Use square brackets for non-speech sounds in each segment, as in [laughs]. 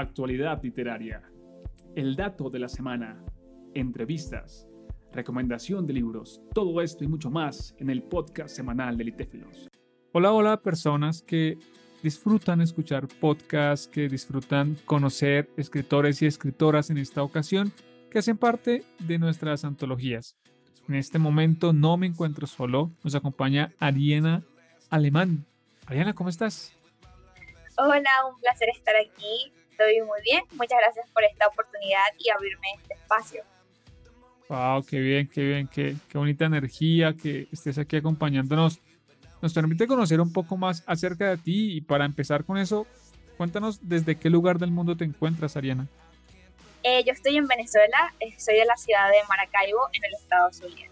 actualidad literaria, el dato de la semana, entrevistas, recomendación de libros, todo esto y mucho más en el podcast semanal de Litéfilos. Hola, hola personas que disfrutan escuchar podcasts, que disfrutan conocer escritores y escritoras en esta ocasión, que hacen parte de nuestras antologías. En este momento no me encuentro solo, nos acompaña Ariana Alemán. Ariana, ¿cómo estás? Hola, un placer estar aquí. Estoy muy bien. Muchas gracias por esta oportunidad y abrirme este espacio. Wow, qué bien, qué bien, qué, qué bonita energía que estés aquí acompañándonos. Nos permite conocer un poco más acerca de ti y para empezar con eso, cuéntanos desde qué lugar del mundo te encuentras, Ariana. Eh, yo estoy en Venezuela, eh, soy de la ciudad de Maracaibo, en el estado Zulia.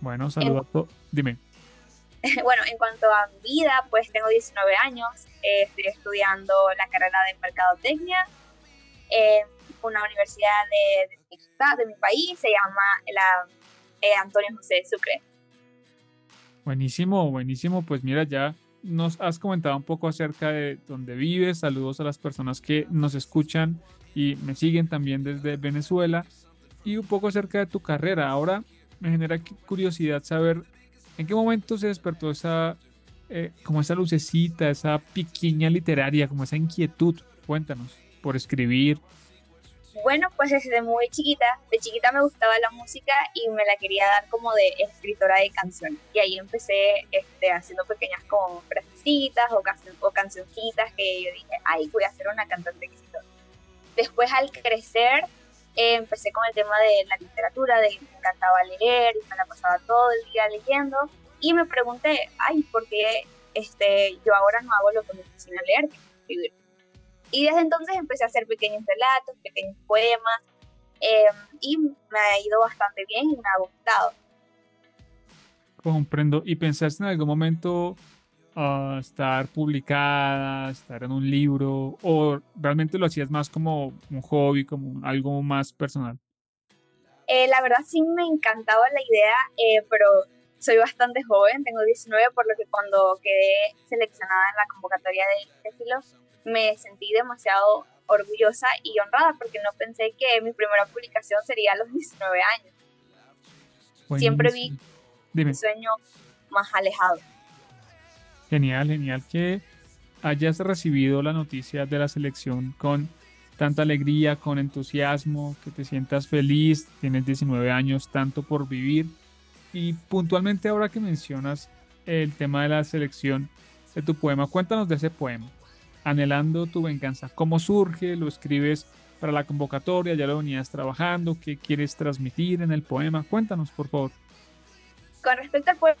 Bueno, saludos. Dime. [laughs] bueno, en cuanto a mi vida, pues tengo 19 años, eh, estoy estudiando la carrera de Mercadotecnia en una universidad de, de, mi país, se llama la eh, Antonio José de Sucre. Buenísimo, buenísimo. Pues mira, ya nos has comentado un poco acerca de dónde vives. Saludos a las personas que nos escuchan y me siguen también desde Venezuela. Y un poco acerca de tu carrera. Ahora me genera curiosidad saber ¿En qué momento se despertó esa, eh, como esa lucecita, esa piquiña literaria, como esa inquietud? Cuéntanos, por escribir. Bueno, pues desde muy chiquita, de chiquita me gustaba la música y me la quería dar como de escritora de canciones. Y ahí empecé este, haciendo pequeñas como frasecitas o, o cancioncitas que yo dije, ay, voy a ser una cantante exitosa. Después al crecer eh, empecé con el tema de la literatura, de que me encantaba leer y me la pasaba todo el día leyendo y me pregunté, ay, ¿por qué este, yo ahora no hago lo que me fascina leer, que es escribir? Y desde entonces empecé a hacer pequeños relatos, pequeños poemas em, y me ha ido bastante bien y me ha gustado. Comprendo. ¿Y pensaste en algún momento estar publicada, estar en un libro, o realmente lo hacías más como un hobby, como algo más personal? Eh, la verdad sí me encantaba la idea, eh, pero soy bastante joven, tengo 19, por lo que cuando quedé seleccionada en la convocatoria de estilos me sentí demasiado orgullosa y honrada porque no pensé que mi primera publicación sería a los 19 años. Siempre vi mi sueño más alejado. Genial, genial que hayas recibido la noticia de la selección con tanta alegría, con entusiasmo, que te sientas feliz, tienes 19 años, tanto por vivir. Y puntualmente ahora que mencionas el tema de la selección de tu poema, cuéntanos de ese poema, Anhelando tu venganza. ¿Cómo surge? ¿Lo escribes para la convocatoria? ¿Ya lo venías trabajando? ¿Qué quieres transmitir en el poema? Cuéntanos, por favor. Con respecto al poema,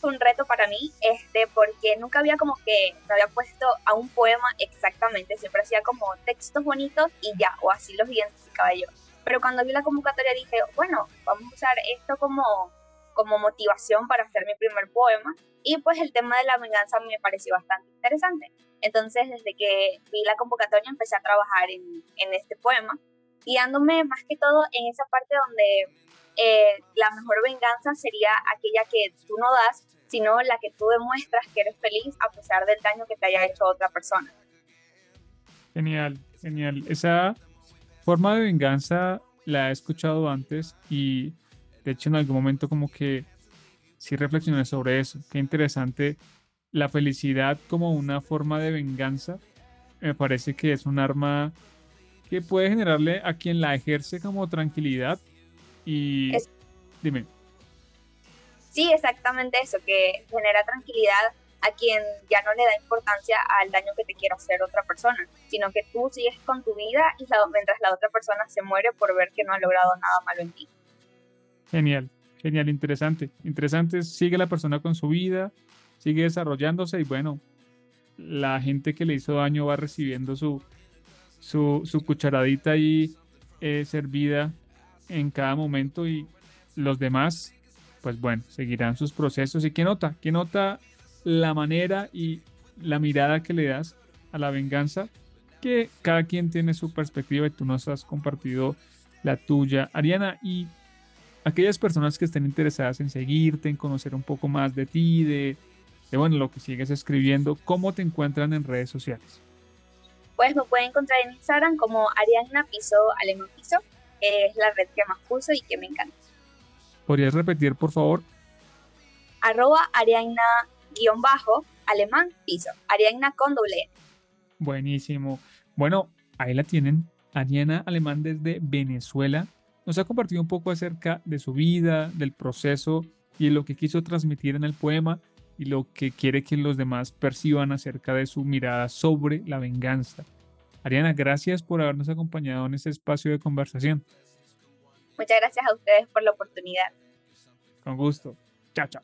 fue un reto para mí, este, porque nunca había como que me había puesto a un poema exactamente, siempre hacía como textos bonitos y ya, o así los identificaba yo. Pero cuando vi la convocatoria dije, bueno, vamos a usar esto como, como motivación para hacer mi primer poema. Y pues el tema de la venganza me pareció bastante interesante. Entonces, desde que vi la convocatoria, empecé a trabajar en, en este poema, guiándome más que todo en esa parte donde eh, la mejor venganza sería aquella que tú no das, sino la que tú demuestras que eres feliz a pesar del daño que te haya hecho otra persona. Genial, genial. Esa forma de venganza la he escuchado antes y de hecho en algún momento como que sí reflexioné sobre eso. Qué interesante la felicidad como una forma de venganza. Me parece que es un arma que puede generarle a quien la ejerce como tranquilidad y dime. Sí, exactamente eso, que genera tranquilidad a quien ya no le da importancia al daño que te quiere hacer otra persona, sino que tú sigues con tu vida y mientras la otra persona se muere por ver que no ha logrado nada malo en ti. Genial, genial, interesante. Interesante, sigue la persona con su vida, sigue desarrollándose y bueno, la gente que le hizo daño va recibiendo su, su, su cucharadita ahí eh, servida en cada momento y los demás, pues bueno, seguirán sus procesos. ¿Y qué nota? ¿Qué nota la manera y la mirada que le das a la venganza? Que cada quien tiene su perspectiva y tú nos has compartido la tuya. Ariana, y aquellas personas que estén interesadas en seguirte, en conocer un poco más de ti, de, bueno, lo que sigues escribiendo, ¿cómo te encuentran en redes sociales? pues me pueden encontrar en Instagram como Arianna Piso Alemán Piso, es la red que más uso y que me encanta. ¿Podrías repetir, por favor? Arroba Arianna guion bajo alemán piso. Arianna con doble Buenísimo. Bueno, ahí la tienen. Ariana Alemán desde Venezuela. Nos ha compartido un poco acerca de su vida, del proceso y de lo que quiso transmitir en el poema y lo que quiere que los demás perciban acerca de su mirada sobre la venganza. Ariana, gracias por habernos acompañado en este espacio de conversación. Muchas gracias a ustedes por la oportunidad. Con gusto. Chao, chao.